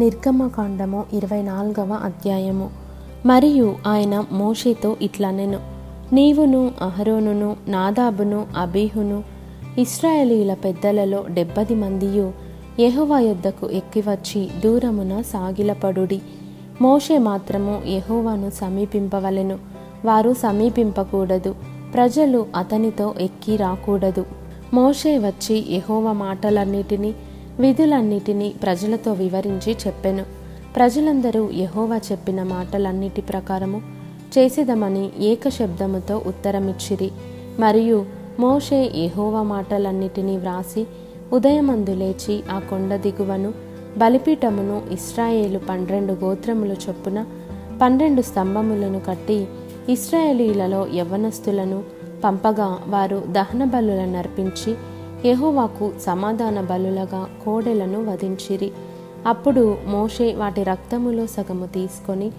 నిర్గమకాండము ఇరవై నాలుగవ అధ్యాయము. మరియు ఆయన మోషేతో ఇట్లనెను నీవును అహరోనును నాదాబును అబీహును ఇస్రాయేలీల పెద్దలలో డెబ్బది మందియు యహోవా యొద్దకు ఎక్కివచ్చి దూరమున సాగిలపడుడి. మోషే మాత్రము యహోవాను సమీపింపవలెను. వారు సమీపింపకూడదు. ప్రజలు అతనితో ఎక్కి రాకూడదు. మోషే వచ్చి యహోవ మాటలన్నిటినీ విధులన్నిటినీ ప్రజలతో వివరించి చెప్పెను. ప్రజలందరూ యహోవా చెప్పిన మాటలన్నిటి ప్రకారము చేసేదమని ఏకశబ్దముతో ఉత్తరమిచ్చిరి. మరియు మోషే యహోవా మాటలన్నిటినీ వ్రాసి ఉదయమందు లేచి ఆ కొండ దిగువను బలిపీఠమును ఇస్రాయేలు పన్నెండు గోత్రములు చొప్పున పన్నెండు స్తంభములను కట్టి ఇస్రాయేలీలలో యవ్వనస్తులను పంపగా వారు దహన బలులను అర్పించి యహోవాకు సమాధాన బలులగా కోడెలను వధించిరి. అప్పుడు మోషే వాటి రక్తములో సగము తీసుకొని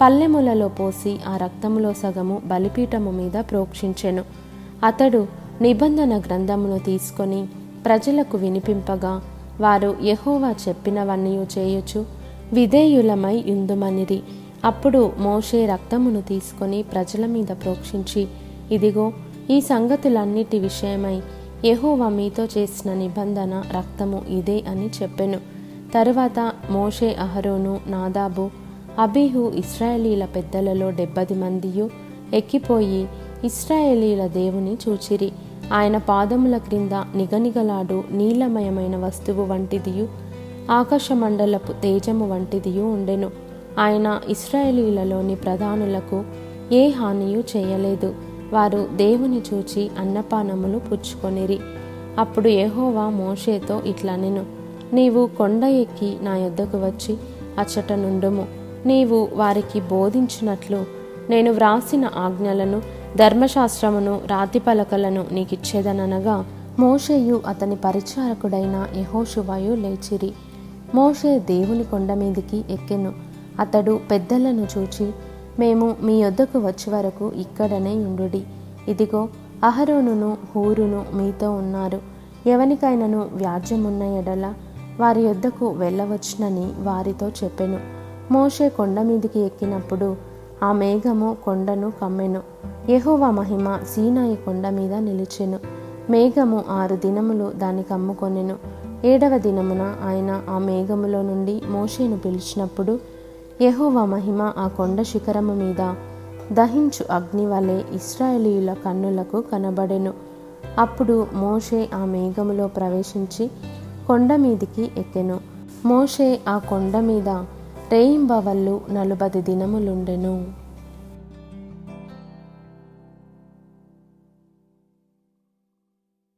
పల్లెములలో పోసి ఆ రక్తములో సగము బలిపీఠము మీద ప్రోక్షించెను. అతడు నిబంధన గ్రంథమును తీసుకొని ప్రజలకు వినిపింపగా వారు యహోవా చెప్పినవన్నీ చేయుచు విధేయులమై యుందుమనిరి. అప్పుడు మోషే రక్తమును తీసుకొని ప్రజల మీద ప్రోక్షించి ఇదిగో ఈ సంగతులన్నిటి విషయమై యహోవా మీతో చేసిన నిబంధన రక్తము ఇదే అని చెప్పెను. తరువాత మోషే అహరోను నాదాబు అబీహు ఇస్రాయేలీల పెద్దలలో డెబ్బది మందియు ఎక్కిపోయి ఇస్రాయేలీల దేవుని చూచిరి. ఆయన పాదముల క్రింద నిగనిగలాడు నీలమయమైన వస్తువు వంటిదియు ఆకాశమండలపు తేజము వంటిదియు ఉండెను. ఆయన ఇస్రాయేలీలలోని ప్రధానులకు ఏ హానియు చేయలేదు. వారు దేవుని చూచి అన్నపానములు పుచ్చుకొనిరి. అప్పుడు ఎహోవా మోషేతో ఇట్లనెను నీవు కొండ ఎక్కి నా యొద్దకు వచ్చి అచ్చట నుండుము. నీవు వారికి బోధించినట్లు నేను వ్రాసిన ఆజ్ఞలను ధర్మశాస్త్రమును రాతి పలకలను నీకిచ్చేదనగా మోషేయు అతని పరిచారకుడైన యహోశువాయు లేచిరి. మోషే దేవుని కొండ మీదికి ఎక్కెను. అతడు పెద్దలను చూచి మేము మీ యొద్దకు వచ్చే వరకు ఇక్కడనే ఉండుడి. ఇదిగో అహరోనును హూరును మీతో ఉన్నారు. ఎవనికైనను వ్యాజ్యమున్న ఎడల వారి యొద్దకు వెళ్ళవచ్చునని వారితో చెప్పెను. మోషే కొండ మీదికి ఎక్కినప్పుడు ఆ మేఘము కొండను కమ్మెను. యహోవా మహిమ సీనాయి కొండ మీద నిలిచెను. మేఘము ఆరు దినములు దాన్ని కమ్ముకొనెను. ఏడవ దినమున ఆయన ఆ మేఘములో నుండి మోషేను పిలిచినప్పుడు యహోవ మహిమ ఆ కొండ శిఖరము మీద. దహించు అగ్ని వలె ఇస్రాయేలీయుల కన్నులకు కనబడెను. అప్పుడు మోషే ఆ మేఘములో ప్రవేశించి కొండ మీదికి ఎక్కెను. మోషే ఆ కొండ మీద రేయింబవళ్ళు నలుబది దినములుండెను.